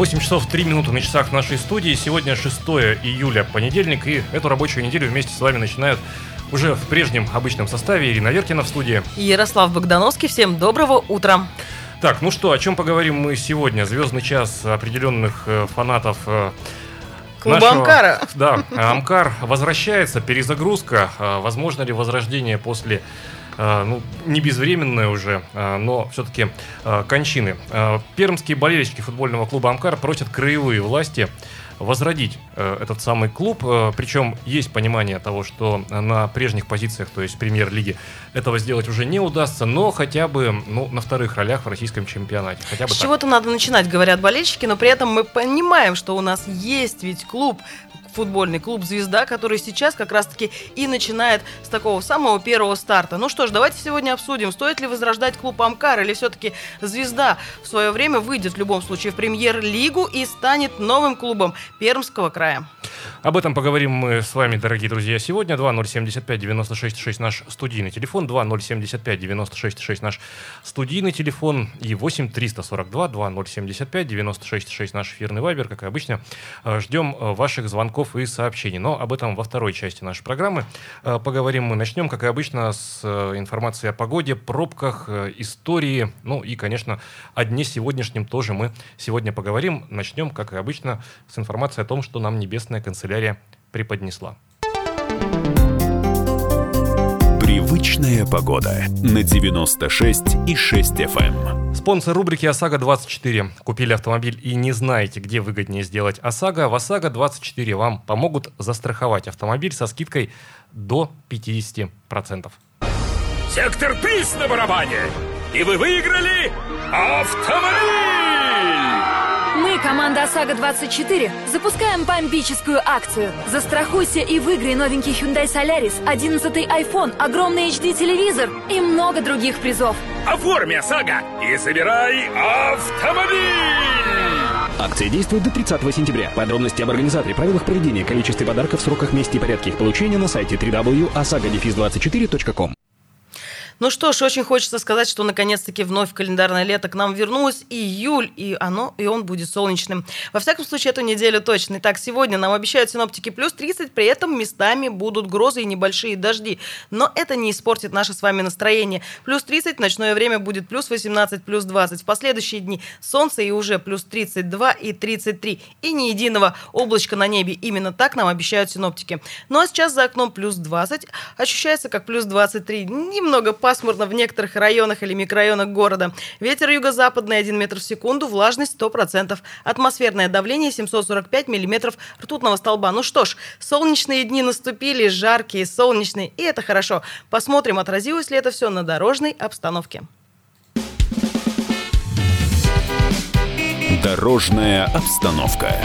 8 часов 3 минуты на часах нашей студии. Сегодня 6 июля, понедельник, и эту рабочую неделю вместе с вами начинают уже в прежнем обычном составе Ирина Веркина в студии. Ярослав Богдановский. Всем доброго утра. Так, ну что, о чем поговорим мы сегодня? Звездный час определенных э, фанатов э, Клуба нашего, Амкара. Да, Амкар возвращается, перезагрузка. А возможно ли возрождение после ну, не безвременная уже, а, но все-таки а, кончины. Пермские болельщики футбольного клуба «Амкар» просят краевые власти возродить э, этот самый клуб. Э, причем есть понимание того, что на прежних позициях, то есть премьер-лиги, этого сделать уже не удастся, но хотя бы ну, на вторых ролях в российском чемпионате. Хотя бы С чего-то надо начинать, говорят болельщики, но при этом мы понимаем, что у нас есть ведь клуб, футбольный клуб «Звезда», который сейчас как раз-таки и начинает с такого самого первого старта. Ну что ж, давайте сегодня обсудим, стоит ли возрождать клуб «Амкар» или все-таки «Звезда» в свое время выйдет в любом случае в премьер-лигу и станет новым клубом Пермского края. Об этом поговорим мы с вами, дорогие друзья, сегодня. 2075-96-6 наш студийный телефон, 2075-96-6 наш студийный телефон и 8-342-2075-96-6 наш эфирный вайбер, как и обычно. Ждем э, ваших звонков и сообщений. Но об этом во второй части нашей программы э, поговорим мы. Начнем, как и обычно, с информации о погоде, пробках, истории, ну и, конечно, о дне сегодняшнем тоже мы сегодня поговорим. Начнем, как и обычно, с информации о том, что нам небесная канцелярия преподнесла. Привычная погода на 96 и 6 FM. Эм. Спонсор рубрики ОСАГО 24. Купили автомобиль и не знаете, где выгоднее сделать ОСАГО? В ОСАГО 24 вам помогут застраховать автомобиль со скидкой до 50%. Сектор приз на барабане! И вы выиграли автомобиль! Команда ОСАГО-24, запускаем бомбическую акцию. Застрахуйся и выиграй новенький Hyundai Solaris, 11 iPhone, огромный HD-телевизор и много других призов. Оформи ОСАГО и забирай автомобиль! Акция действует до 30 сентября. Подробности об организаторе, правилах проведения, количестве подарков, сроках, месте и порядке их получения на сайте www.osagodefis24.com. Ну что ж, очень хочется сказать, что наконец-таки вновь календарное лето к нам вернулось. Июль, и оно, и он будет солнечным. Во всяком случае, эту неделю точно. Итак, сегодня нам обещают синоптики плюс 30, при этом местами будут грозы и небольшие дожди. Но это не испортит наше с вами настроение. Плюс 30, ночное время будет плюс 18, плюс 20. В последующие дни солнце и уже плюс 32 и 33. И ни единого облачка на небе. Именно так нам обещают синоптики. Ну а сейчас за окном плюс 20. Ощущается как плюс 23. Немного по пасмурно в некоторых районах или микрорайонах города. Ветер юго-западный 1 метр в секунду, влажность 100%. Атмосферное давление 745 миллиметров ртутного столба. Ну что ж, солнечные дни наступили, жаркие, солнечные, и это хорошо. Посмотрим, отразилось ли это все на дорожной обстановке. Дорожная обстановка.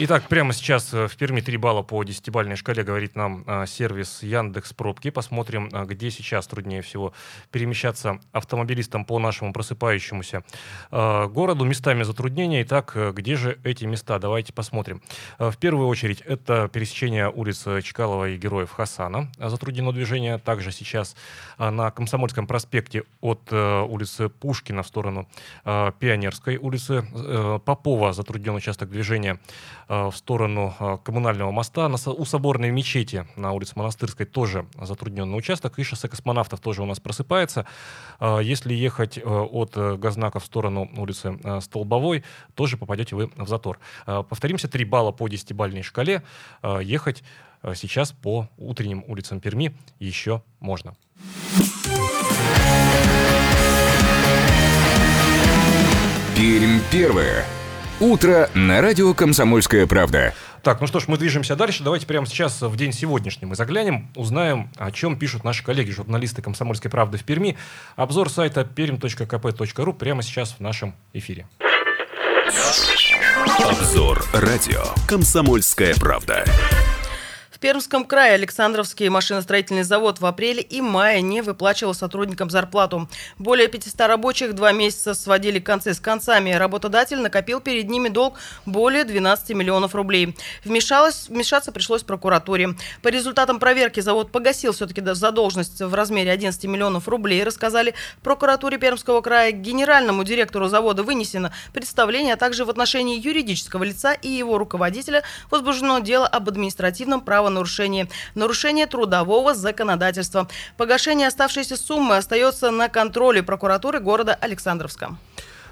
Итак, прямо сейчас э, в Перми 3 балла по десятибальной шкале говорит нам а, сервис Яндекс Пробки. Посмотрим, а, где сейчас труднее всего перемещаться автомобилистам по нашему просыпающемуся городу. Местами затруднения. Итак, э, где же эти места? Давайте посмотрим. В первую очередь это пересечение улиц Чкалова и Героев Хасана. Затруднено движение. Также сейчас на Комсомольском проспекте от улицы Пушкина в сторону Пионерской улицы. Попова затруднен участок движения Э, в сторону э, коммунального моста. у соборной мечети на улице Монастырской тоже затрудненный участок. И шоссе космонавтов тоже у нас просыпается. Э, если ехать от Газнака в сторону улицы Столбовой, тоже попадете вы в затор. Повторимся, 3 балла по 10-бальной шкале. Ехать сейчас по утренним улицам Перми еще можно. Пермь первое. Утро на радио «Комсомольская правда». Так, ну что ж, мы движемся дальше. Давайте прямо сейчас в день сегодняшний мы заглянем, узнаем, о чем пишут наши коллеги, журналисты «Комсомольской правды» в Перми. Обзор сайта perm.kp.ru прямо сейчас в нашем эфире. Обзор радио «Комсомольская правда». В Пермском крае Александровский машиностроительный завод в апреле и мае не выплачивал сотрудникам зарплату. Более 500 рабочих два месяца сводили концы с концами. Работодатель накопил перед ними долг более 12 миллионов рублей. Вмешалось, вмешаться пришлось прокуратуре. По результатам проверки завод погасил все-таки задолженность в размере 11 миллионов рублей, рассказали в прокуратуре Пермского края. Генеральному директору завода вынесено представление, а также в отношении юридического лица и его руководителя возбуждено дело об административном правонарушении правонарушение, нарушение трудового законодательства. Погашение оставшейся суммы остается на контроле прокуратуры города Александровска.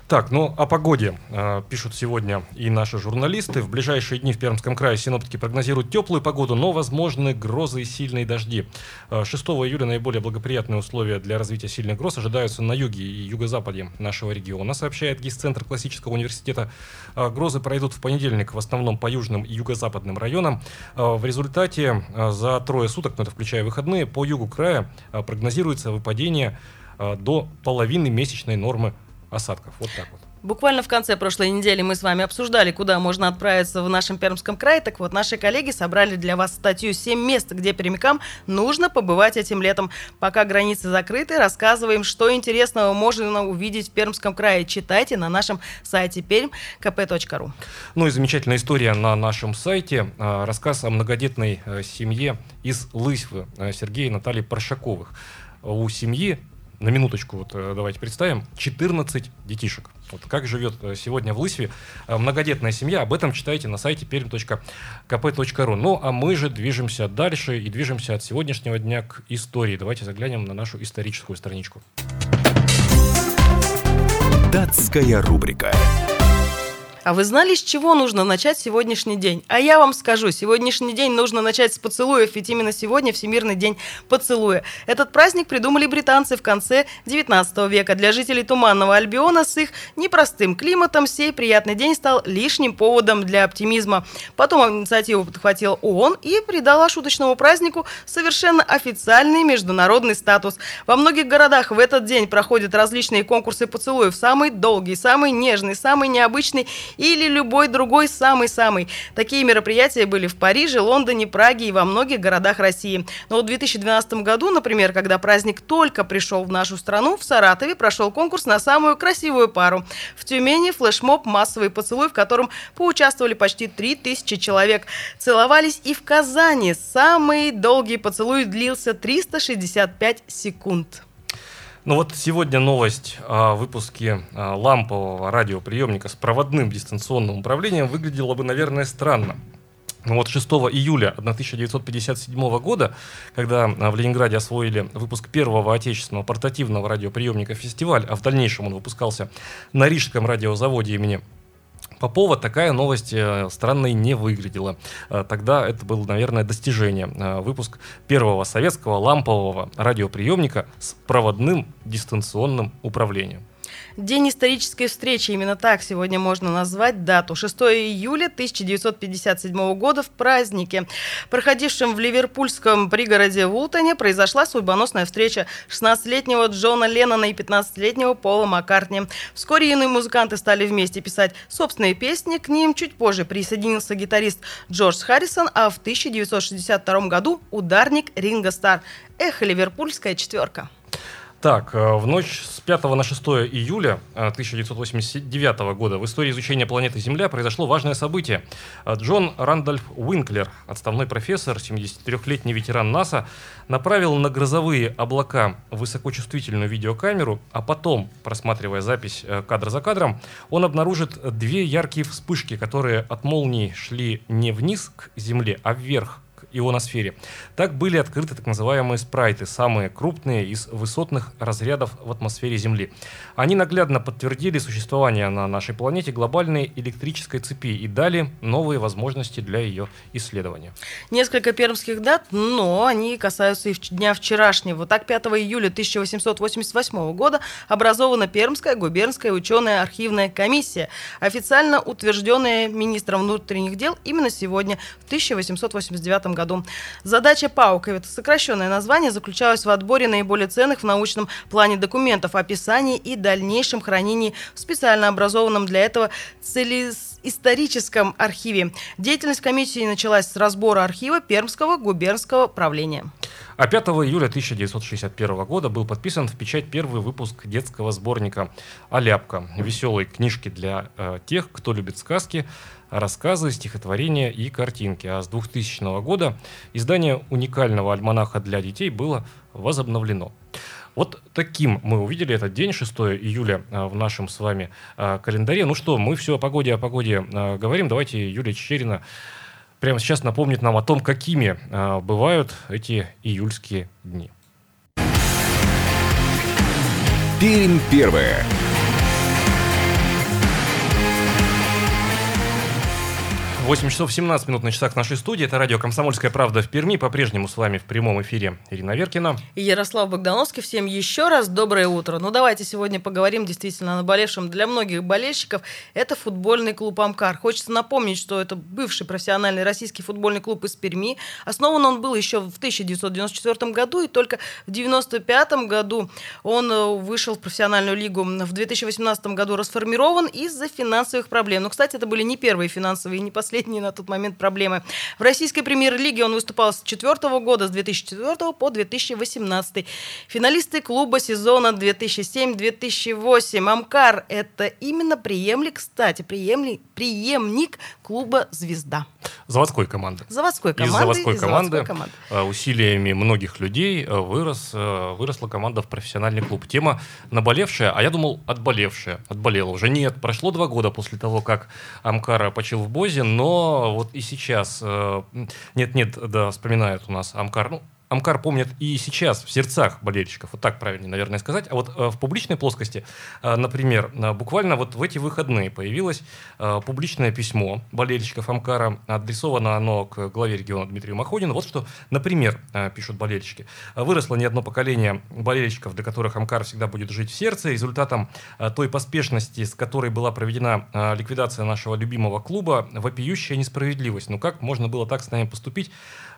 Так, ну о погоде э, пишут сегодня и наши журналисты. В ближайшие дни в Пермском крае синоптики прогнозируют теплую погоду, но возможны грозы и сильные дожди. 6 июля наиболее благоприятные условия для развития сильных гроз ожидаются на юге и юго-западе нашего региона, сообщает ГИС-центр классического университета. Э, грозы пройдут в понедельник в основном по южным и юго-западным районам. Э, в результате э, за трое суток, ну это включая выходные, по югу края э, прогнозируется выпадение э, до половины месячной нормы осадков. Вот так вот. Буквально в конце прошлой недели мы с вами обсуждали, куда можно отправиться в нашем Пермском крае. Так вот, наши коллеги собрали для вас статью «7 мест, где пермякам нужно побывать этим летом». Пока границы закрыты, рассказываем, что интересного можно увидеть в Пермском крае. Читайте на нашем сайте perm.kp.ru. Ну и замечательная история на нашем сайте. А, Рассказ о многодетной э, семье из Лысьвы э, Сергея и Натальи Паршаковых. У семьи на минуточку, вот э, давайте представим, 14 детишек. Вот как живет э, сегодня в Лысьве э, многодетная семья, об этом читайте на сайте perm.kp.ru. Ну, а мы же движемся дальше и движемся от сегодняшнего дня к истории. Давайте заглянем на нашу историческую страничку. Датская рубрика. А вы знали, с чего нужно начать сегодняшний день? А я вам скажу, сегодняшний день нужно начать с поцелуев, ведь именно сегодня Всемирный день поцелуя. Этот праздник придумали британцы в конце 19 века. Для жителей Туманного Альбиона с их непростым климатом сей приятный день стал лишним поводом для оптимизма. Потом инициативу подхватил ООН и придала шуточному празднику совершенно официальный международный статус. Во многих городах в этот день проходят различные конкурсы поцелуев. Самый долгий, самый нежный, самый необычный или любой другой самый-самый. Такие мероприятия были в Париже, Лондоне, Праге и во многих городах России. Но в 2012 году, например, когда праздник только пришел в нашу страну, в Саратове прошел конкурс на самую красивую пару. В Тюмени флешмоб «Массовый поцелуй», в котором поучаствовали почти 3000 человек. Целовались и в Казани. Самый долгий поцелуй длился 365 секунд. Ну вот сегодня новость о выпуске а, лампового радиоприемника с проводным дистанционным управлением выглядела бы, наверное, странно. Но вот 6 июля 1957 года, когда а, в Ленинграде освоили выпуск первого отечественного портативного радиоприемника «Фестиваль», а в дальнейшем он выпускался на Рижском радиозаводе имени Попова такая новость э, странной не выглядела. Э, тогда это было, наверное, достижение. Э, выпуск первого советского лампового радиоприемника с проводным дистанционным управлением. День исторической встречи, именно так сегодня можно назвать дату. 6 июля 1957 года в празднике, проходившем в ливерпульском пригороде Вултоне, произошла судьбоносная встреча 16-летнего Джона Леннона и 15-летнего Пола Маккартни. Вскоре юные музыканты стали вместе писать собственные песни, к ним чуть позже присоединился гитарист Джордж Харрисон, а в 1962 году ударник Ринго Стар. Эх, ливерпульская четверка. Так, э, в ночь с 5 на 6 июля 1989 э, года в истории изучения планеты Земля произошло важное событие. Э, Джон Рандольф Уинклер, отставной профессор, 73-летний ветеран НАСА, направил на грозовые облака высокочувствительную видеокамеру, а потом, просматривая запись кадр за кадром, он обнаружит две яркие вспышки, которые от молнии шли не вниз к Земле, а вверх ионосфере. Так были открыты так называемые спрайты, самые крупные из высотных разрядов в атмосфере Земли. Они наглядно подтвердили существование на нашей планете глобальной электрической цепи и дали новые возможности для ее исследования. Несколько пермских дат, но они касаются и дня вчерашнего. Так, 5 июля 1888 года образована Пермская губернская ученая архивная комиссия, официально утвержденная министром внутренних дел именно сегодня, в 1889 году году. Задача ПАУК, сокращенное название, заключалась в отборе наиболее ценных в научном плане документов, описании и дальнейшем хранении в специально образованном для этого целеисторическом архиве. Деятельность комиссии началась с разбора архива Пермского губернского правления. А 5 июля 1961 года был подписан в печать первый выпуск детского сборника «Аляпка» веселой книжки для э, тех, кто любит сказки, рассказы, стихотворения и картинки. А с 2000 года издание уникального альманаха для детей было возобновлено. Вот таким мы увидели этот день, 6 июля э, в нашем с вами э, календаре. Ну что, мы все о погоде, о погоде э, говорим. Давайте Юлия Чечерина прямо сейчас напомнит нам о том, какими бывают эти июльские дни. Пермь первое. 8 часов 17 минут на часах нашей студии. Это радио «Комсомольская правда» в Перми. По-прежнему с вами в прямом эфире Ирина Веркина. И Ярослав Богдановский. Всем еще раз доброе утро. Ну, давайте сегодня поговорим действительно о наболевшем для многих болельщиков. Это футбольный клуб «Амкар». Хочется напомнить, что это бывший профессиональный российский футбольный клуб из Перми. Основан он был еще в 1994 году, и только в 1995 году он э, вышел в профессиональную лигу. В 2018 году расформирован из-за финансовых проблем. Но, кстати, это были не первые финансовые не последние последние на тот момент проблемы. В российской премьер-лиге он выступал с 2004 года, с 2004 по 2018. Финалисты клуба сезона 2007-2008. Амкар – это именно преемник, кстати, преемник, преемник клуба «Звезда». Заводской команды. Заводской команды. Из заводской, из команды, заводской команды. Э, усилиями многих людей э, вырос, э, выросла команда в профессиональный клуб. Тема наболевшая, а я думал отболевшая. Отболела уже. Нет, прошло два года после того, как Амкара почил в Бозе, но вот и сейчас... Нет-нет, да, вспоминают у нас Амкар. Ну, Амкар помнит и сейчас в сердцах болельщиков, вот так правильно, наверное, сказать. А вот э, в публичной плоскости, э, например, э, буквально вот в эти выходные появилось публичное письмо болельщиков Амкара, адресовано оно к главе региона Дмитрию Махонину. Вот что, например, пишут болельщики. Выросло не одно поколение болельщиков, для которых Амкар всегда будет жить в сердце. Результатом той поспешности, с которой была проведена ликвидация нашего любимого клуба, вопиющая несправедливость. Ну как можно было так с нами поступить?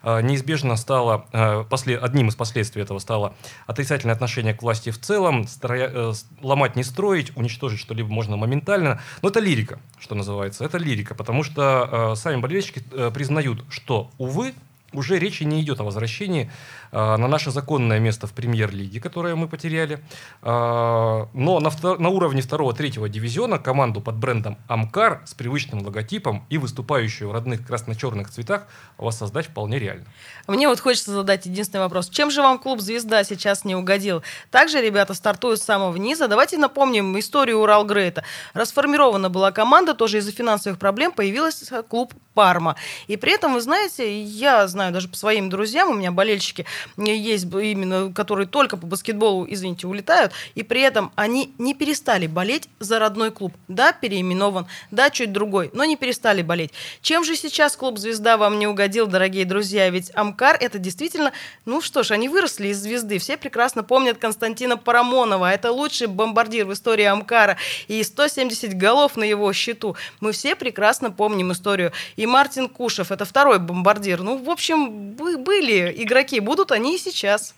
Неизбежно стало после, одним из последствий этого стало отрицательное отношение к власти в целом, строя, э, ломать не строить, уничтожить что-либо можно моментально. Но это лирика, что называется, это лирика, потому что э, сами болельщики э, признают, что, увы, уже речи не идет о возвращении на наше законное место в премьер-лиге, которое мы потеряли. Э, но на, втор- на уровне второго-третьего дивизиона команду под брендом Амкар с привычным логотипом и выступающую в родных красно-черных цветах воссоздать вполне реально. Мне вот хочется задать единственный вопрос. Чем же вам клуб «Звезда» сейчас не угодил? Также ребята стартуют с самого низа. Давайте напомним историю Урал Грейта. Расформирована была команда, тоже из-за финансовых проблем появился клуб «Парма». И при этом, вы знаете, я знаю даже по своим друзьям, у меня болельщики есть именно, которые только по баскетболу, извините, улетают, и при этом они не перестали болеть за родной клуб. Да, переименован, да, чуть другой, но не перестали болеть. Чем же сейчас клуб «Звезда» вам не угодил, дорогие друзья? Ведь Амкар — это действительно, ну что ж, они выросли из «Звезды». Все прекрасно помнят Константина Парамонова. Это лучший бомбардир в истории Амкара. И 170 голов на его счету. Мы все прекрасно помним историю. И Мартин Кушев — это второй бомбардир. Ну, в общем, были игроки, будут они и сейчас.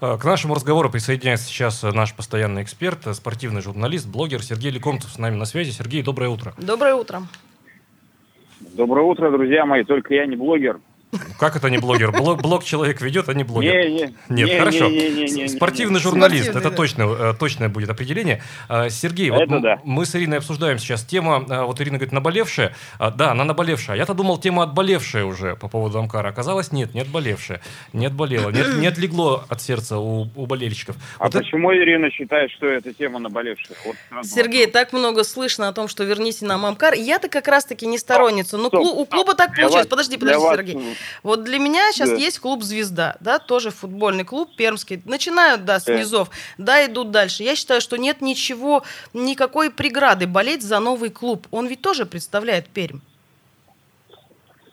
А, к нашему разговору присоединяется сейчас наш постоянный эксперт, спортивный журналист, блогер Сергей Лекомцев с нами на связи. Сергей, доброе утро. Доброе утро. Доброе утро, друзья мои. Только я не блогер. Как это не блогер? Блог, блог человек ведет, а не блогер. Не, не, Нет, не, хорошо. Не, не, не, не, Спортивный не. журналист, это точно, э, точное будет определение. А, Сергей, вот Это да. мы с Ириной обсуждаем сейчас тема, а, вот Ирина говорит, наболевшая. А, Да, она наболевшая. Я-то думал, тема отболевшая уже по поводу Амкара. Оказалось, нет, не отболевшая. Не отболела, не, не отлегло от сердца у, у болельщиков. А Вот это- почему Ирина считает, что это тема наболевших? Вот Сергей, так много слышно о том, что верните нам Амкар. Я-то как раз-таки не сторонница. Но Стоп, клу- у клуба так получилось. вас- Подожди, подожди, вас, Сергей. Вот для меня сейчас Да. есть клуб «Звезда», да, тоже футбольный клуб пермский. Начинают, да, с Да. низов, да, идут дальше. Я считаю, что нет ничего, никакой преграды болеть за новый клуб. Он ведь тоже представляет Пермь.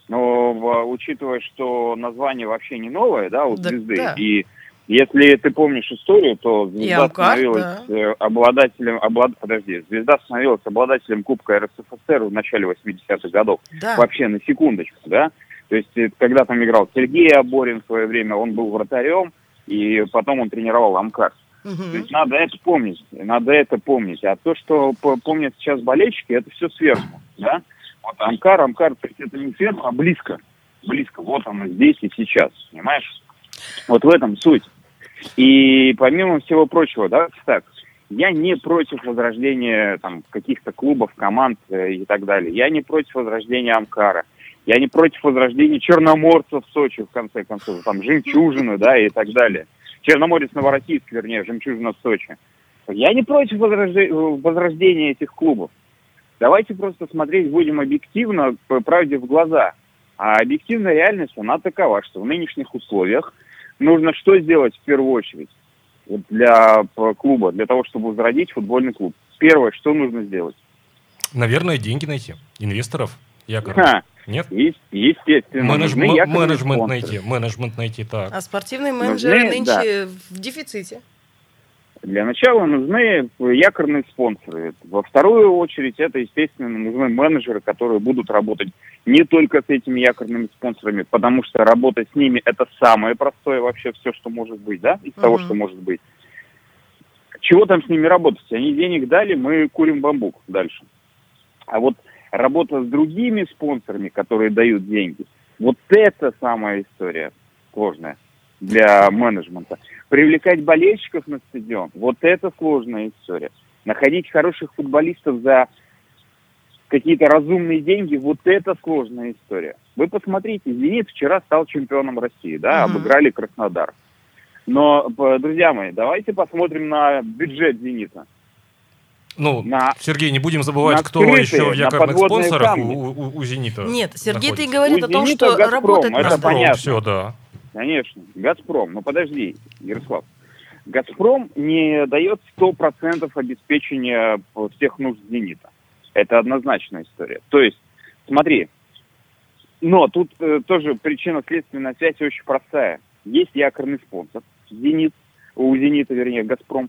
Но в- учитывая, что название вообще не новое, да, у Да, звезды, да. и если ты помнишь историю, то звезда Амкар, становилась э, обладателем, облад... подожди, звезда становилась обладателем Кубка РСФСР в начале 80-х годов. Да. Вообще, на секундочку, да? То есть, э, когда там играл Сергей Аборин в свое время, он был вратарем, и потом он тренировал Амкар. Мгм. То есть надо это помнить, надо это помнить. А то, что по- помнят сейчас болельщики, это все сверху, да? Вот Амкар, Амкар, то есть это не сверху, а близко. Близко, вот оно здесь и сейчас, понимаешь? Вот в этом суть. И помимо всего прочего, давайте так, я не против возрождения там каких-то клубов, команд э, и так далее. Я не против возрождения Амкара. Я не против возрождения Черноморца в Сочи, в конце концов, там, Жемчужины, да, и так далее. Черноморец Новороссийск, вернее, Жемчужина в Сочи. Я не против возрожде- возрождения этих клубов. Давайте просто смотреть будем объективно, правде в глаза. А объективная реальность, она такова, что в нынешних условиях нужно что сделать в первую очередь для п- клуба, для того, чтобы возродить футбольный клуб? Первое, что нужно сделать? Наверное, деньги найти. Инвесторов. Ха, Нет? есть, естественно, Менедж- нужны м- менеджмент спонсоры. найти. Менеджмент найти, так. А спортивные менеджеры Нужны, нынче в дефиците. Для начала нужны якорные спонсоры. Во вторую очередь это, естественно, нужны менеджеры, которые будут работать не только с этими якорными спонсорами, потому что работать с ними это самое простое вообще все, что может быть, да, из того, Мгм. что может быть. Чего там с ними работать? Они денег дали, мы курим бамбук дальше. А вот работа с другими спонсорами, которые дают деньги, вот это самая история сложная для менеджмента. Привлекать болельщиков на стадион, вот это сложная история. Находить хороших футболистов за какие-то разумные деньги, вот это сложная история. Вы посмотрите, «Зенит» вчера стал чемпионом России, да, Мгм. обыграли Краснодар. Но, друзья мои, давайте посмотрим на бюджет «Зенита». Ну, На- Сергей, не будем забывать, на кто скрытые, еще в якорных спонсорах камни. у, у- у «Зенита». Нет, Сергей-то и находится. говорит У о том, «Зенита» что «Газпром», работать это надо. понятно. Все, да. Конечно, «Газпром». Ну, подожди, Ярослав. «Газпром» не дает 100% обеспечения всех нужд «Зенита». Это однозначная история. То есть, смотри, но тут э, тоже причинно-следственная связь очень простая. Есть якорный спонсор, «Зенит», у «Зенита», вернее, «Газпром»,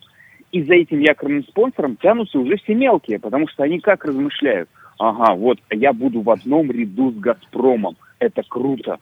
и за этим якорным спонсором тянутся уже все мелкие, потому что они как размышляют? Ага, вот я буду в одном ряду с «Газпромом». Это круто.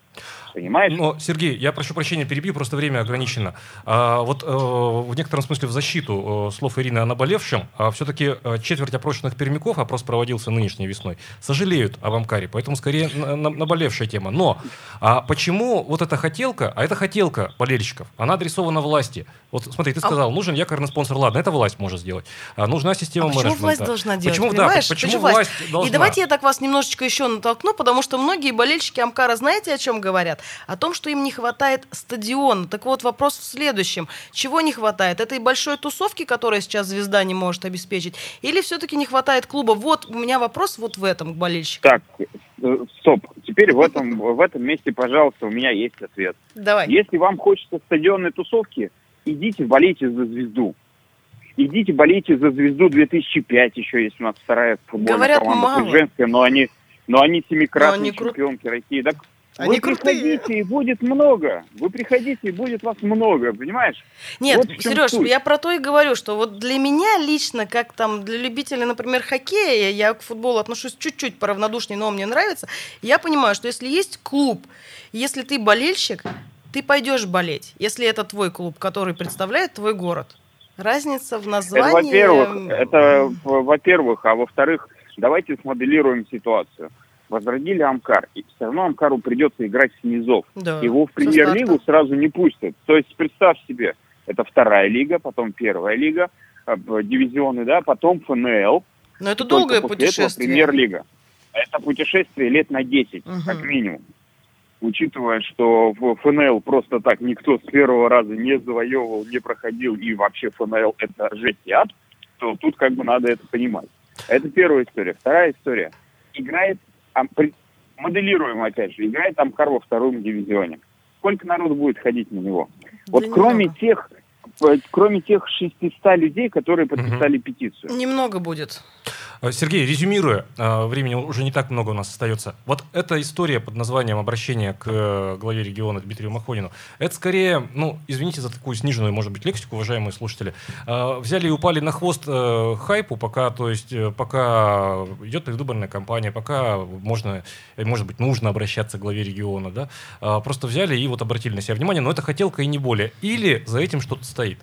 Понимаешь? Но, Сергей, я прошу прощения, перебью, просто время ограничено. А, вот э, в некотором смысле в защиту э, слов Ирины о наболевшем, а все-таки э, четверть опрошенных пермяков, опрос проводился нынешней весной, сожалеют об Амкаре, поэтому скорее на- на- наболевшая тема. Но а почему вот эта хотелка, а это хотелка болельщиков, она адресована власти? Вот смотри, ты А- сказал, нужен якорный спонсор, ладно, это власть может сделать. А нужна система А почему менеджмента. власть должна делать, Почему, да, понимаешь? почему власть? власть должна? И давайте я так вас немножечко еще натолкну, потому что многие болельщики Амкара, знаете, о чем говорят? О том, что им не хватает стадиона. Так вот, вопрос в следующем. Чего не хватает? Этой большой тусовки, которая сейчас звезда не может обеспечить? Или все-таки не хватает клуба? Вот у меня вопрос вот в этом к болельщикам. Так, э, стоп. Теперь в этом, в этом месте, пожалуйста, у меня есть ответ. Давай. Если вам хочется стадионной тусовки, идите болейте за звезду. Идите болейте за звезду 2005 еще, есть у нас вторая футбольная Говорят, команда, мало. женская, но они, но они Но семикратные они крут- чемпионки России. Так Они вы крутые. приходите, и будет много. Вы приходите, и будет вас много, понимаешь? Нет, Вот Сереж, суть. я про то и говорю, что вот для меня лично, как там для любителей, например, хоккея, я к футболу отношусь чуть-чуть поравнодушнее, но мне нравится. Я понимаю, что если есть клуб, если ты болельщик, ты пойдешь болеть, если это твой клуб, который представляет твой город. Разница в названии. во-первых, это, во-первых, а во-вторых, давайте смоделируем ситуацию. Возродили Амкар, и все равно Амкару придется играть с низов. Да, Его в премьер-лигу сразу не пустят. То есть представь себе, это вторая лига, потом первая лига, э, дивизионы, да, потом ФНЛ. Но это долгое путешествие. Премьер-лига. Это путешествие лет на 10, Мгм. как минимум. Учитывая, что в ФНЛ просто так никто с первого раза не завоевывал, не проходил, и вообще ФНЛ это жесть и ад, то тут как бы надо это понимать. Это первая история. Вторая история. Играет, моделируем опять же, играет Амкар во втором дивизионе. Сколько народ будет ходить на него? Вот Да кроме немного. тех, Кроме тех 600 людей, которые подписали петицию. Немного будет. Э, Сергей, резюмируя, э, времени уже не так много у нас остается. Вот эта история под названием обращение к э, главе региона Дмитрию Махонину, это скорее, ну, извините за такую сниженную, может быть, лексику, уважаемые слушатели, э, взяли и упали на хвост э, хайпу, пока, то есть, э, пока идет предвыборная кампания, пока можно, э, может быть, нужно обращаться к главе региона, да, Э, просто взяли и вот обратили на себя внимание, но это хотелка и не более. Или за этим что-то стоит.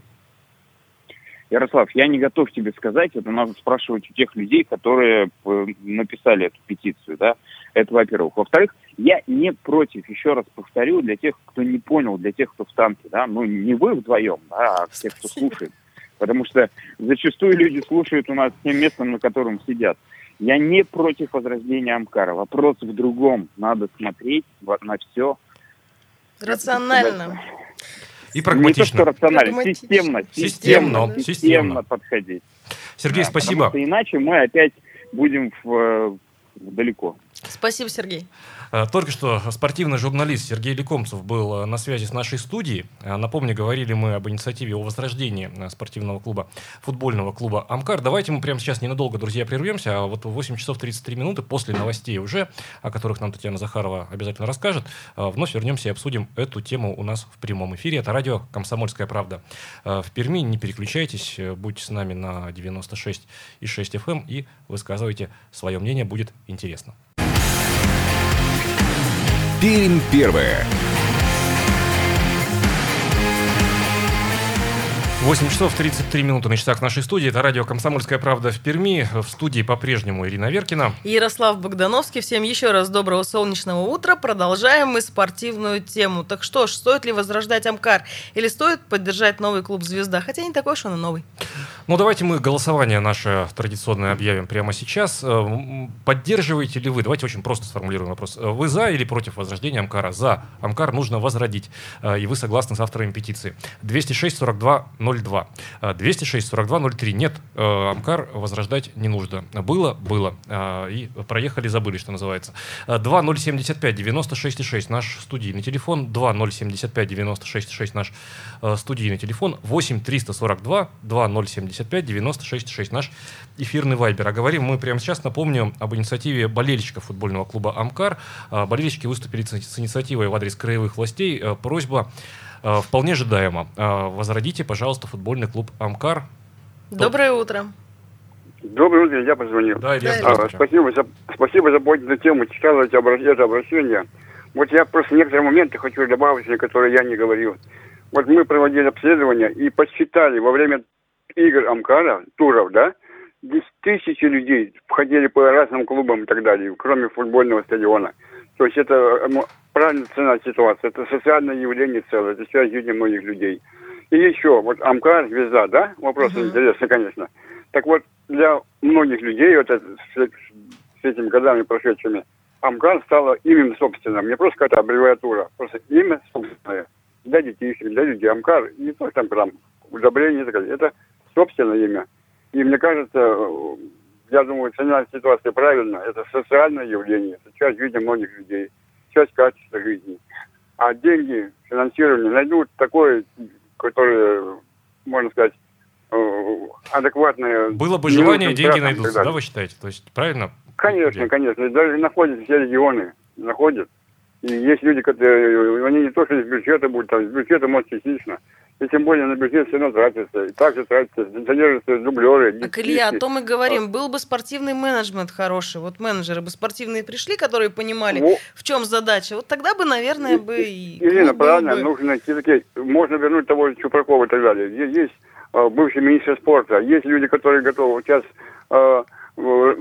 Ярослав, я не готов тебе сказать, это надо спрашивать у тех людей, которые э, написали эту петицию, да, это во-первых. Во-вторых, я не против, еще раз повторю, для тех, кто не понял, для тех, кто в танке, да, ну не вы вдвоем, да, а тех, кто слушает. Потому что зачастую люди слушают у нас тем местом, на котором сидят. Я не против возрождения Амкара. Вопрос в другом. Надо смотреть во- на все Рационально. И Не то, прагматично. что рационально, Прагматично. системно, Системно, системно, подходить. Сергей, Да, спасибо. Потому что иначе мы опять будем в, э, далеко. Спасибо, Сергей. Э, Только что спортивный журналист Сергей Лекомцев был э, на связи с нашей студией. Э, Напомню, говорили мы об инициативе о возрождении спортивного клуба, футбольного клуба «Амкар». Давайте мы прямо сейчас ненадолго, друзья, прервемся, а вот в 8 часов 33 минуты после новостей уже, о которых нам Татьяна Захарова обязательно расскажет, вновь вернемся и обсудим эту тему у нас в прямом эфире. Это радио «Комсомольская правда». В Перми не переключайтесь, будьте с нами на 96,6 FM эм и высказывайте свое мнение, будет интересно. Пермь первая. 8 часов 33 минуты на часах нашей студии. Это радио «Комсомольская правда» в Перми. В студии по-прежнему Ирина Веркина. Ярослав Богдановский. Всем еще раз доброго солнечного утра. Продолжаем мы спортивную тему. Так что ж, стоит ли возрождать Амкар? Или стоит поддержать новый клуб «Звезда»? Хотя не такой уж он и новый. Ну, давайте мы голосование наше традиционное объявим прямо сейчас. Э, Поддерживаете ли вы, давайте очень просто сформулируем вопрос. Вы за или против возрождения Амкара? За. Амкар нужно возродить. Э, И вы согласны с авторами петиции. 206-42-02. Э, 206-42-03. Нет, э, Амкар возрождать не нужно. Было, было. Э, И проехали, забыли, что называется. Э, 2075-96-6 наш студийный телефон. 2075-96-6 наш э, студийный телефон. 8-342 2075-96-6 наш эфирный вайбер. А говорим мы прямо сейчас, напомню, об инициативе болельщиков футбольного клуба «Амкар». А, Болельщики выступили с инициативой в адрес краевых властей. Э, Просьба вполне ожидаема. Э, Возродите, пожалуйста, футбольный клуб «Амкар». Доброе утро. Доброе утро, я позвонил. Да, Илья, А, спасибо за спасибо за поднятую тему, читал эти обра- это обращение. Вот я просто некоторые моменты хочу добавить, на которые я не говорил. Вот мы проводили обследование и подсчитали во время игр Амкара, туров, да, 10 тысячи людей входили по разным клубам и так далее, кроме футбольного стадиона. То есть это м, правильная цена ситуации, это социальное явление целое, это связь жизни многих людей. И еще, вот Амкар, звезда, да? Вопрос Мгм. интересный, конечно. Так вот, для многих людей вот это, с, с этими годами прошедшими, Амкар стало именем собственным, не просто какая-то аббревиатура, просто имя собственное для детишек, для людей. Амкар, не то, что там, там удобрение, это собственное имя. И мне кажется, э, я думаю, цена ситуации правильно, это социальное явление, это часть жизни многих людей, часть качества жизни. А деньги, финансирование найдут такое, которое, можно сказать, э, адекватное. Было бы желание, деньги найдутся, далее. да, вы считаете? То есть, правильно? Конечно, конечно. Даже находят все регионы, находят. И есть люди, которые, они не то, что из бюджета будут, там, из бюджета, может, частично. И тем более на бюджет все равно тратится. И также тратится, содержатся дублеры. Так, Илья, о том и говорим. Был бы спортивный менеджмент хороший. Вот менеджеры бы спортивные пришли, которые понимали, Во- в чем задача. Вот тогда бы, наверное, бы и... Ирина, правильно, бы. нужно такие, можно вернуть того же Чупракова и так далее. Есть э, бывший министр спорта, есть люди, которые готовы. Сейчас э, э,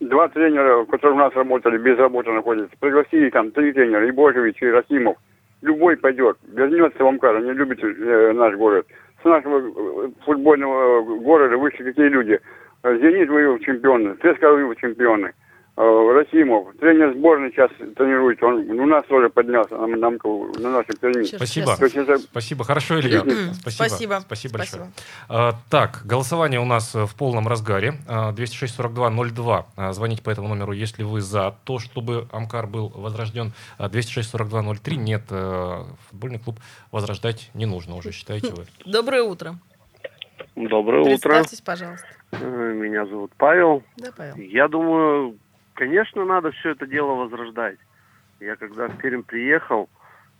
два тренера, которые у нас работали, без работы находятся, пригласили там три тренера, и Божевич, и Расимов. Любой пойдет, вернется в Амкар, они любят э, наш город. С нашего э, футбольного города вышли какие люди. Э, Зенит выиграл чемпионы, ЦСКА выиграл чемпионы. Э, Расимов, тренер сборной сейчас тренирует, он у нас тоже поднялся на, нам- на нашем. Сейчас, Спасибо. это Спасибо. Хорошо, Илья. Спасибо. Спасибо. Спасибо большое. Спасибо. А, Так, голосование у нас э, в полном разгаре. А, 206-42-02. А, Звоните по этому номеру, если вы за то, чтобы Амкар был возрожден. А, 206-42-03. Нет, футбольный клуб возрождать не нужно уже, считаете вы. Доброе утро. Доброе утро. Представьтесь, пожалуйста. Меня зовут Павел. Да, Павел. Я думаю, конечно, надо все это дело возрождать. Я когда в Пермь приехал,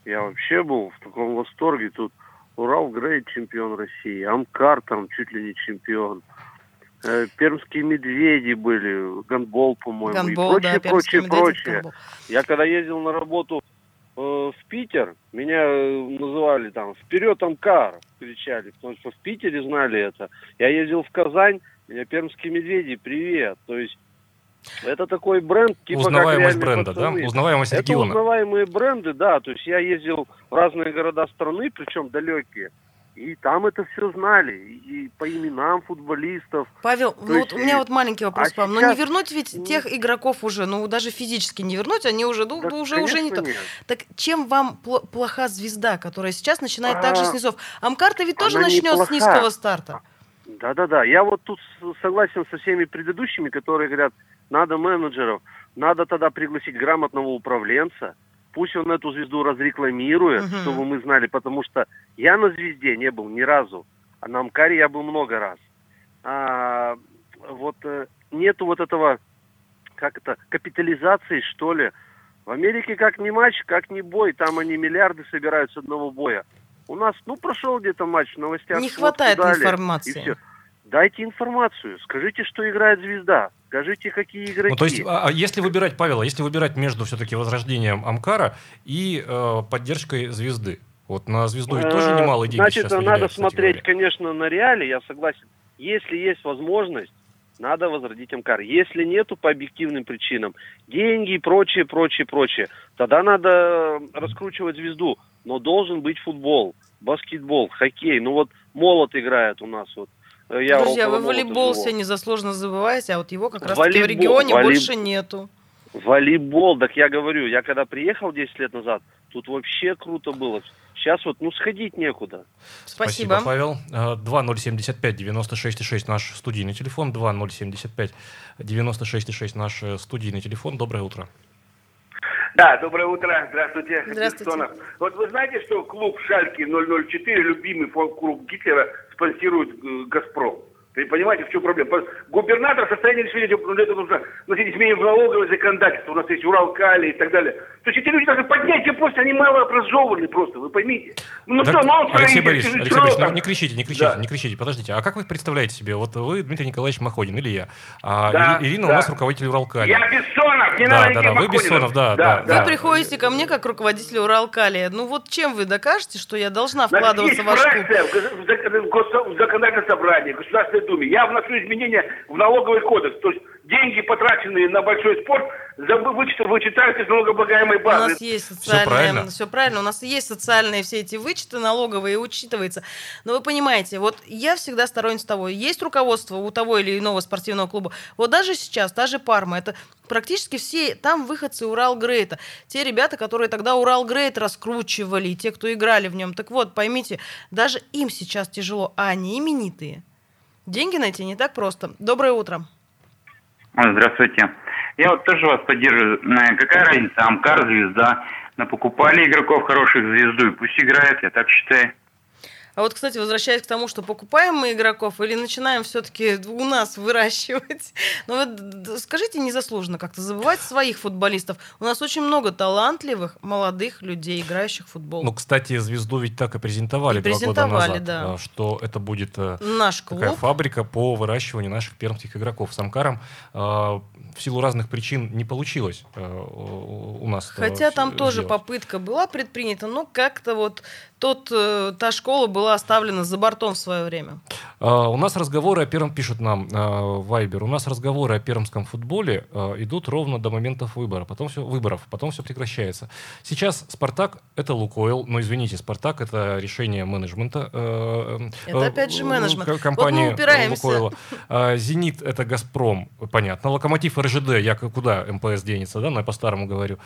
я вообще был в таком восторге. Тут Урал Грейд чемпион России, Амкар там чуть ли не чемпион. Э, Пермские медведи были, гандбол, по-моему, Гандбол, и да, прочее, пермские прочее, медведи, прочее. гандбол. Я когда ездил на работу э, в Питер, меня э, называли там «Вперед, Амкар!» кричали, потому что в Питере знали это. Я ездил в Казань, меня пермские медведи, привет. То есть это такой бренд, типа Узнаваемость как бренда, да? пацаны. Узнаваемость Это региона. узнаваемые бренды, да. То есть я ездил в разные города страны, причем далекие. И там это все знали. И по именам футболистов. Павел, То ну вот есть у меня вот маленький вопрос а вам. Но сейчас- не вернуть ведь тех игроков уже, ну даже физически не вернуть, они уже, ну, Да, уже, уже не то. нет. Так чем вам пл- плоха звезда, которая сейчас начинает А, также с низов? Амкар-то ведь тоже она начнет с низкого старта. Да-да-да. Я вот тут согласен со всеми предыдущими, которые говорят, надо менеджеров, надо тогда пригласить грамотного управленца, пусть он эту звезду разрекламирует, Мгм. чтобы мы знали, потому что я на звезде не был ни разу, а на Амкаре я был много раз. А, вот э, нету вот этого, как это, капитализации, что ли. В Америке как ни матч, как ни бой, там они миллиарды собирают с одного боя. У нас, ну, прошел где-то матч в новостях. Не хватает дали, информации. И все. Дайте информацию, скажите, что играет звезда, скажите, какие игроки. Ну, то есть, а, а если выбирать, Павел, а если выбирать между все-таки возрождением Амкара и э, поддержкой звезды? Вот на звезду ведь тоже Э, немало денег Значит, сейчас надо смотреть, говоря. конечно, на реалии, я согласен. Если есть возможность, надо возродить Амкар. Если нету по объективным причинам, деньги и прочее, прочее, прочее, тогда надо раскручивать звезду. Но должен быть футбол, баскетбол, хоккей. Ну вот молот играет у нас вот. Э, Я Друзья, вы волейбол живу. все незаслуженно забываете, а вот его как раз таки в Волейбол, регионе волей- больше нету. Волейбол, так я говорю, я когда приехал 10 лет назад, тут вообще круто было. Сейчас вот, ну, сходить некуда. Спасибо. Павел. Э, 2075-96-6 наш студийный телефон. 2075-96-6 наш э, студийный телефон. Доброе утро. Да, доброе утро. Здравствуйте. Здравствуйте. Вот вы знаете, что клуб Шальки 004, любимый фолк-клуб Гитлера, спонсирует э, «Газпром»? Вы понимаете, в чем проблема? Губернатор в состоянии решения, для этого нужно вносить изменения в налоговое законодательство. У нас есть Урал-Кали и так далее. То есть эти люди даже поднять просто, они мало образованы просто, вы поймите. Ну Так, что, ну он Алексей Борисович, Алексей Борисович, ну, не кричите, не кричите, Да. не кричите. Подождите, а как вы представляете себе? Вот вы, Дмитрий Николаевич Маходин или я? А Да, Ири- Ирина у да. нас руководитель Уралкали. Я Бессонов, не Да, надо да, да, вы. Бессонов, да, да, Вы да. приходите ко мне как руководитель Уралкалия. Ну вот чем вы докажете, что я должна Значит, вкладываться есть в ваш клуб? фракция в законодательном собрании, в Государственной Думе. Я вношу изменения в налоговый кодекс. То есть деньги, потраченные на большой спорт, вычет- вычитаются из налогооблагаемой У базы. нас есть социальные, правильно. все правильно, у нас есть социальные все эти вычеты налоговые, учитывается. Но вы понимаете, вот я всегда сторонница того, есть руководство у того или иного спортивного клуба. Вот даже сейчас, та же Парма, это практически все там выходцы Урал Грейта. Те ребята, которые тогда Урал Грейт раскручивали, и те, кто играли в нем. Так вот, поймите, даже им сейчас тяжело, а они именитые. Деньги найти не так просто. Доброе утро. Ой, Здравствуйте. Я вот тоже вас поддерживаю. Э, Какая разница, Амкар, Звезда. Но покупали игроков хороших звезду, и пусть играют, я так считаю. А вот, кстати, возвращаясь к тому, что покупаем мы игроков или начинаем все-таки у нас выращивать. Ну вот скажите незаслуженно как-то забывать своих футболистов. У нас очень много талантливых, молодых людей, играющих в футбол. Ну, кстати, звезду ведь так и презентовали, И два года презентовали, назад, да. а, что это будет э, Наш такая клуб. фабрика по выращиванию наших пермских игроков. С Амкаром э, в силу разных причин не получилось э, у нас. Хотя там всё тоже сделать. попытка была предпринята, но как-то вот тот, э, та школа была была оставлена за бортом в свое время. А, у нас разговоры о первом, пишут нам Вайбер, у нас разговоры о пермском футболе а, идут ровно до моментов выбора, потом все, выборов, потом все прекращается. Сейчас «Спартак» — это «Лукойл», но, извините, «Спартак» — это решение менеджмента. Э, это опять же менеджмент. Компании вот мы упираемся. «Лукойла». А, «Зенит» — это «Газпром», понятно. «Локомотив» — РЖД, я куда МПС денется, да, но я по-старому говорю.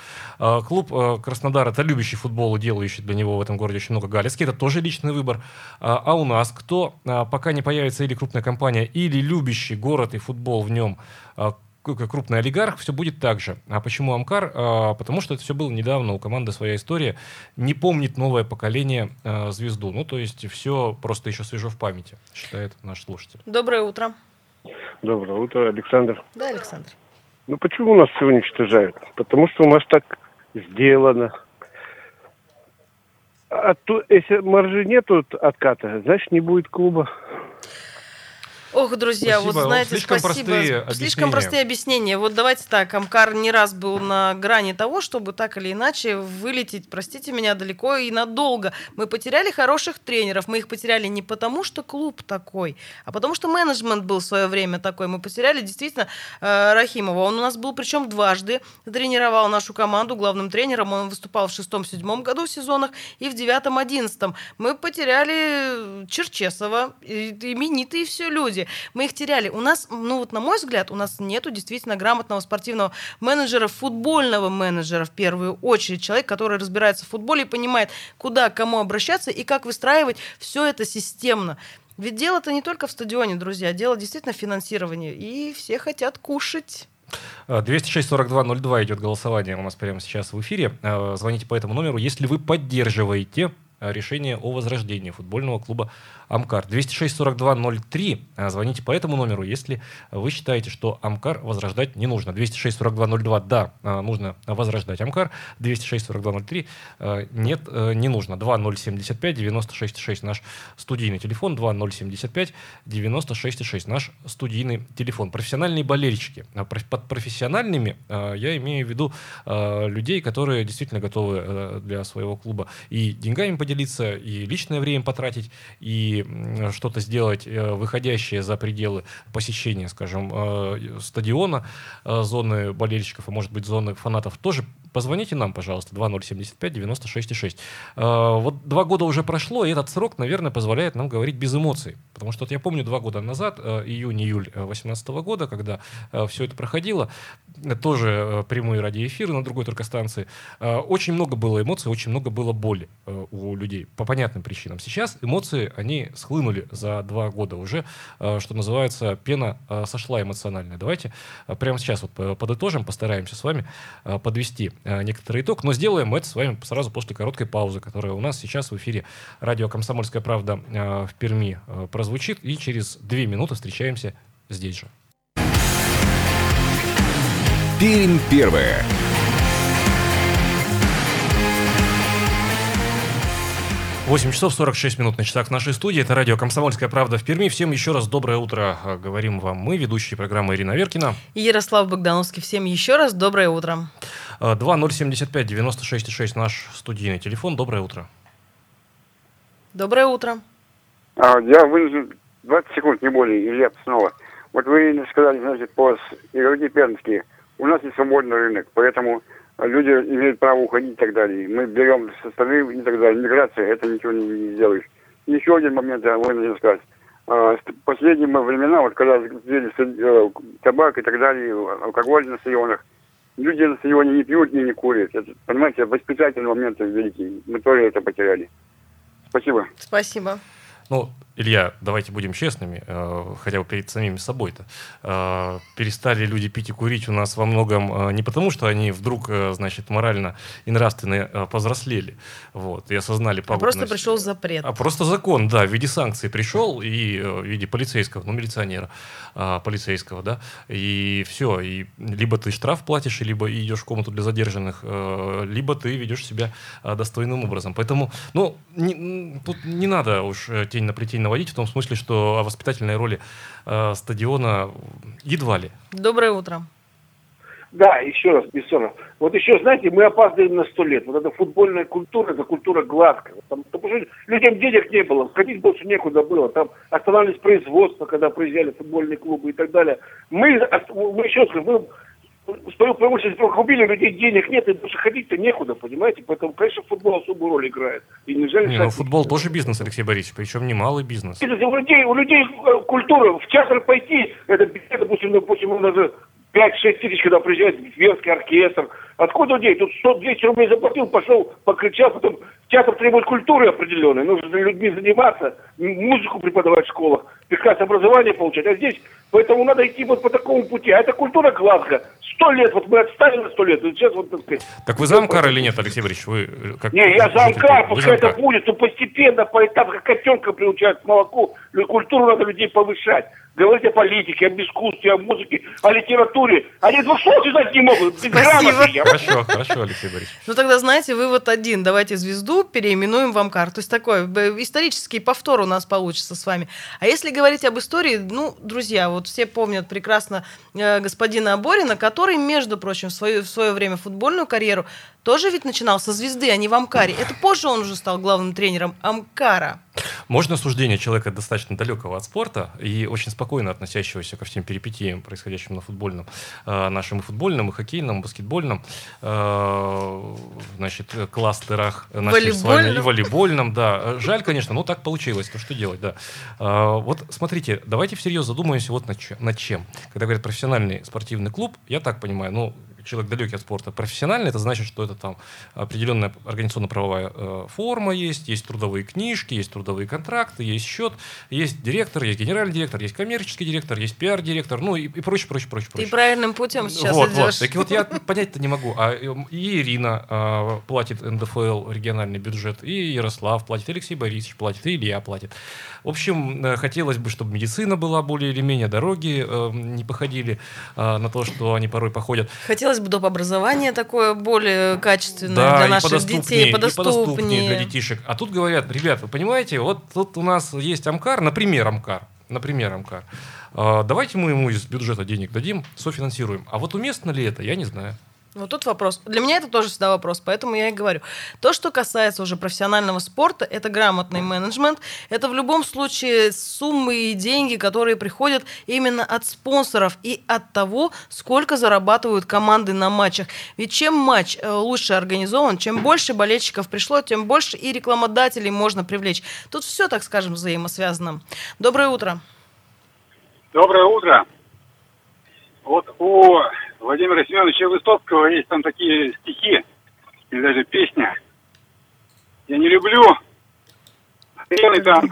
Клуб «Краснодар» — это любящий футбол и делающий для него в этом городе очень много. Галицкий — это тоже личный выбор. А у нас кто, пока не появится или крупная компания, или любящий город и футбол в нем, крупный олигарх, все будет так же. А почему Амкар? А, потому что это все было недавно, у команды своя история. Не помнит новое поколение а, звезду. Ну, то есть все просто еще свежо в памяти, считает наш слушатель. Доброе утро. Доброе утро, Александр. Да, Александр. Ну, почему у нас все уничтожают? Потому что у нас так сделано. А то, если маржи нету отката, значит не будет клуба. Ох, друзья, спасибо. вот знаете, слишком спасибо. Простые слишком простые объяснения. Вот давайте так, Амкар не раз был на грани того, чтобы так или иначе вылететь, простите меня, далеко и надолго. Мы потеряли хороших тренеров. Мы их потеряли не потому, что клуб такой, а потому что менеджмент был в свое время такой. Мы потеряли действительно э, Рахимова. Он у нас был причем дважды, тренировал нашу команду главным тренером. Он выступал в шестом-седьмом году в сезонах и в девятом-одиннадцатом. Мы потеряли Черчесова, именитые все люди. Мы их теряли. У нас, ну вот на мой взгляд, у нас нету действительно грамотного спортивного менеджера, футбольного менеджера в первую очередь. Человек, который разбирается в футболе и понимает, куда, кому обращаться и как выстраивать все это системно. Ведь дело-то не только в стадионе, друзья, дело действительно в финансировании. И все хотят кушать. 206-42-02 идет голосование у нас прямо сейчас в эфире. Э, звоните по этому номеру, если вы поддерживаете решение о возрождении футбольного клуба Амкар. 206-42-03. А, звоните по этому номеру, если вы считаете, что Амкар возрождать не нужно. 206-42-02. Да, а, нужно возрождать Амкар. 206-42-03. А, нет, э, не нужно. 2075-96-6 наш студийный телефон. 2075-96-6 наш студийный телефон. Профессиональные болельщики. Под профессиональными я имею в виду людей, которые действительно готовы э, для своего клуба и деньгами поделиться, и личное время потратить, и что-то сделать, э, выходящее за пределы посещения, скажем, э, стадиона, э, зоны болельщиков, а может быть зоны фанатов, тоже позвоните нам, пожалуйста, 2075-96-6. Вот два года уже прошло, и этот срок, наверное, позволяет нам говорить без эмоций. Потому что вот я помню два года назад, июнь-июль 2018 года, когда все это проходило, тоже прямые радиоэфиры на другой только станции, очень много было эмоций, очень много было боли у людей по понятным причинам. Сейчас эмоции, они схлынули за два года уже, э, что называется, пена э, сошла эмоциональная. Давайте э, прямо сейчас вот подытожим, постараемся с вами подвести некоторый итог, но сделаем это с вами сразу после короткой паузы, которая у нас сейчас в эфире радио «Комсомольская правда» в Перми прозвучит, и через две минуты встречаемся здесь же. Пермь первая. 8 часов 46 минут на часах в нашей студии. Это радио «Комсомольская правда» в Перми. Всем еще раз доброе утро. А, говорим вам мы, ведущие программы Ирина Веркина. И Ярослав Богдановский. Всем еще раз доброе утро. 2075-96-6 наш студийный телефон. Доброе утро. Доброе утро. А, я вынужден 20 секунд, не более, Илья снова. Вот вы сказали, значит, по игроки пермские. У нас не свободный рынок, поэтому люди имеют право уходить и так далее. Мы берем со стороны и так далее. Миграция, это ничего не, не сделаешь. Еще один момент я вынужден сказать. А, последние времена, вот когда запретили э, табак и так далее, алкоголь на стадионах, люди на стадионе не пьют и не курят. Это, понимаете, воспитательный момент великий. Мы тоже это потеряли. Спасибо. Спасибо. Ну, Илья, давайте будем честными, э, хотя бы перед самими собой-то. Э, перестали люди пить и курить у нас во многом э, не потому, что они вдруг, значит, морально и нравственно повзрослели, вот, и осознали А просто пришел запрет. А просто закон, да, в виде санкций пришел и в виде полицейского, ну, милиционера полицейского, да, и все, и либо ты штраф платишь, либо идешь в комнату для задержанных, либо ты ведешь себя достойным образом. Поэтому, ну, не, тут не надо уж тень на плетень наводить в том смысле, что о воспитательной роли э, стадиона едва ли. Доброе утро. Да, еще раз, Бессонов. Вот еще, знаете, мы опаздываем на сто лет. Вот эта футбольная культура, это культура гладкая. Там, потому что людям денег не было, ходить больше некуда было. Там останавливались производства, когда приезжали футбольные клубы и так далее. Мы, мы еще скажем, мы свою промышленность купили, людей денег нет, и больше ходить-то некуда, понимаете? Поэтому, конечно, футбол особую роль играет. И нельзя не, ну, футбол тоже бизнес, Алексей Борисович, причем немалый бизнес. У людей, у людей э, культура, в театр пойти, это, допустим, допустим, у нас 5-6 тысяч, когда приезжает Венский оркестр. Откуда деньги? Тут 100-200 рублей заплатил, пошел, покричал, потом театр требует культуры определенной, нужно людьми заниматься, музыку преподавать в школах, прекрасное образование получать. А здесь, поэтому надо идти вот по такому пути. А это культура Глазго. Сто лет, вот мы отставили на сто лет, и сейчас вот так сказать. Так вы замкар или нет, Алексей Борисович? Вы э, как Не, я замкар, пускай это будет, но постепенно, по этапу, как котенка приучают к молоку, культуру надо людей повышать говорить о политике, об искусстве, о музыке, о литературе. Они двух слов связать не могут. Спасибо. Хорошо, хорошо, Алексей Борисович. Ну тогда, знаете, вывод один. Давайте звезду переименуем в Амкар. То есть такой исторический повтор у нас получится с вами. А если говорить об истории, ну, друзья, вот все помнят прекрасно э, господина Аборина, который, между прочим, в свое, в свое время футбольную карьеру тоже ведь начинал со звезды, а не в Амкаре. Это позже он уже стал главным тренером Амкара. Можно суждение человека достаточно далекого от спорта и очень спокойно относящегося ко всем перипетиям, происходящим на футбольном, э, нашем и футбольном, и хоккейном, и баскетбольном, э, значит, кластерах наших с вами, и волейбольном, да. Жаль, конечно, но так получилось, то что делать, да. Э, вот смотрите, давайте всерьез задумаемся вот. Над чем. Когда говорят профессиональный спортивный клуб, я так понимаю, ну, человек далекий от спорта, профессиональный, это значит, что это там определенная организационно-правовая э, форма есть, есть трудовые книжки, есть трудовые контракты, есть счет, есть директор, есть генеральный директор, есть коммерческий директор, есть пиар-директор, ну и, и прочее, прочее, прочее, прочее. Ты правильным путем сейчас вот, идешь. Вот. Так вот я понять-то не могу. А эм, и Ирина э, платит НДФЛ региональный бюджет, и Ярослав платит, Алексей Борисович платит, и Илья платит. В общем, э, хотелось бы, чтобы медицина была более или менее, дороги э, не походили э, на то, что они порой походят. Хотелось хотелось бы доп. образование такое более качественное да, для наших детей, подоступнее. И подоступнее для детишек. А тут говорят, ребят, вы понимаете, вот тут у нас есть Амкар, например, Амкар, например, Амкар. Давайте мы ему из бюджета денег дадим, софинансируем. А вот уместно ли это, я не знаю. Вот тут вопрос. Для меня это тоже всегда вопрос, поэтому я и говорю. То, что касается уже профессионального спорта, это грамотный менеджмент. Это в любом случае суммы и деньги, которые приходят именно от спонсоров и от того, сколько зарабатывают команды на матчах. Ведь чем матч э, лучше организован, чем больше болельщиков пришло, тем больше и рекламодателей можно привлечь. Тут все, так скажем, взаимосвязано. Доброе утро. Доброе утро. Вот у Владимира Семеновича Высоцкого есть там такие стихи, или даже песня. Я не люблю арены там,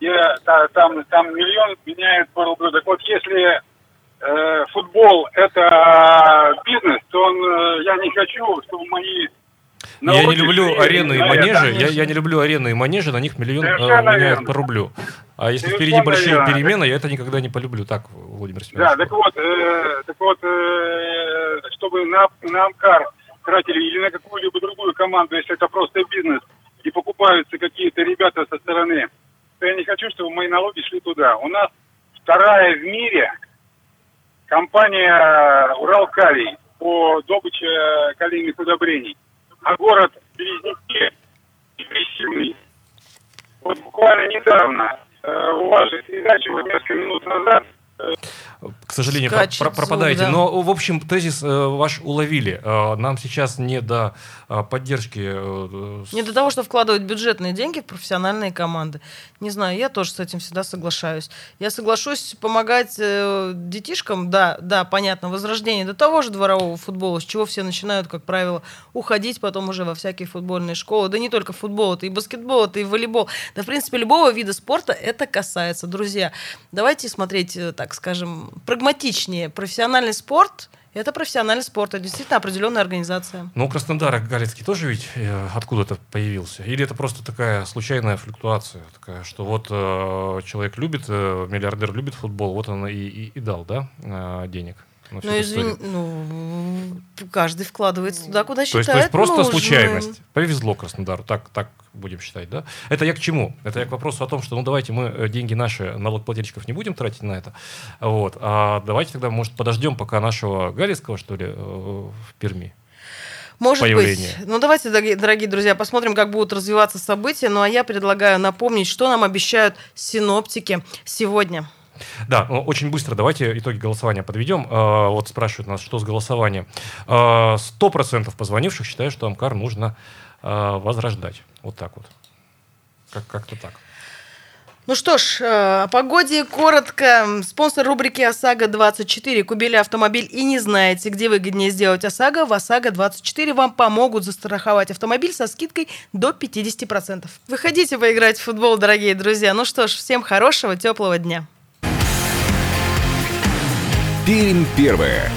я, там, там миллион меняют по рублю. Так вот, если э, футбол это бизнес, то он, э, я не хочу, чтобы мои но я не люблю арены и манежи. Я, я не люблю арены и манежи, на них миллион э, меняют по рублю. А если Совершенно впереди большие верно. перемены, я это никогда не полюблю. Так, Владимир Семенович. Да, так вот, э, так вот э, чтобы на, на Амкар тратили или на какую-либо другую команду, если это просто бизнес, и покупаются какие-то ребята со стороны, то я не хочу, чтобы мои налоги шли туда. У нас вторая в мире компания Уралкалий по добыче калийных удобрений а город Березники депрессивный. Вот буквально недавно э, у вашей передачи, вот несколько минут назад, к сожалению, пропадаете. Звук, да. Но, в общем, тезис э, ваш уловили. Э, нам сейчас не до поддержки... Э, не до того, что вкладывать бюджетные деньги в профессиональные команды. Не знаю, я тоже с этим всегда соглашаюсь. Я соглашусь помогать э, детишкам, да, да, понятно, возрождение до того же дворового футбола, с чего все начинают, как правило, уходить потом уже во всякие футбольные школы. Да не только футбол, это и баскетбол, это и волейбол. Да, в принципе, любого вида спорта это касается. Друзья, давайте смотреть э, так скажем, прагматичнее. Профессиональный спорт – это профессиональный спорт, это действительно определенная организация. Ну, Краснодар Галицкий тоже ведь э, откуда-то появился? Или это просто такая случайная флюктуация, такая, что вот э, человек любит, э, миллиардер любит футбол, вот он и, и, и дал, да, э, денег? Ну, эту извини, ну, каждый вкладывается туда, куда То есть, считает то есть просто нужным. случайность. Повезло Краснодару, так, так будем считать, да? Это я к чему? Это я к вопросу о том, что ну давайте мы э, деньги наши налогоплательщиков не будем тратить на это. Вот. А давайте тогда, может, подождем, пока нашего Галицкого, что ли, э, в Перми. Может появление. быть. Ну, давайте, дорогие друзья, посмотрим, как будут развиваться события. Ну, а я предлагаю напомнить, что нам обещают синоптики сегодня. Да, ну, очень быстро давайте итоги голосования подведем. А, Вот спрашивают нас, что с голосованием. Сто процентов позвонивших считают, что Амкар нужно а, возрождать. Вот так вот. Как- Как-то так. Ну что ж, э, о погоде коротко. Спонсор рубрики ОСАГО-24. Купили автомобиль и не знаете, где выгоднее сделать ОСАГО. В ОСАГО-24 вам помогут застраховать автомобиль со скидкой до 50%. Выходите поиграть в футбол, дорогие друзья. Ну что ж, всем хорошего, теплого дня. Пермь первая.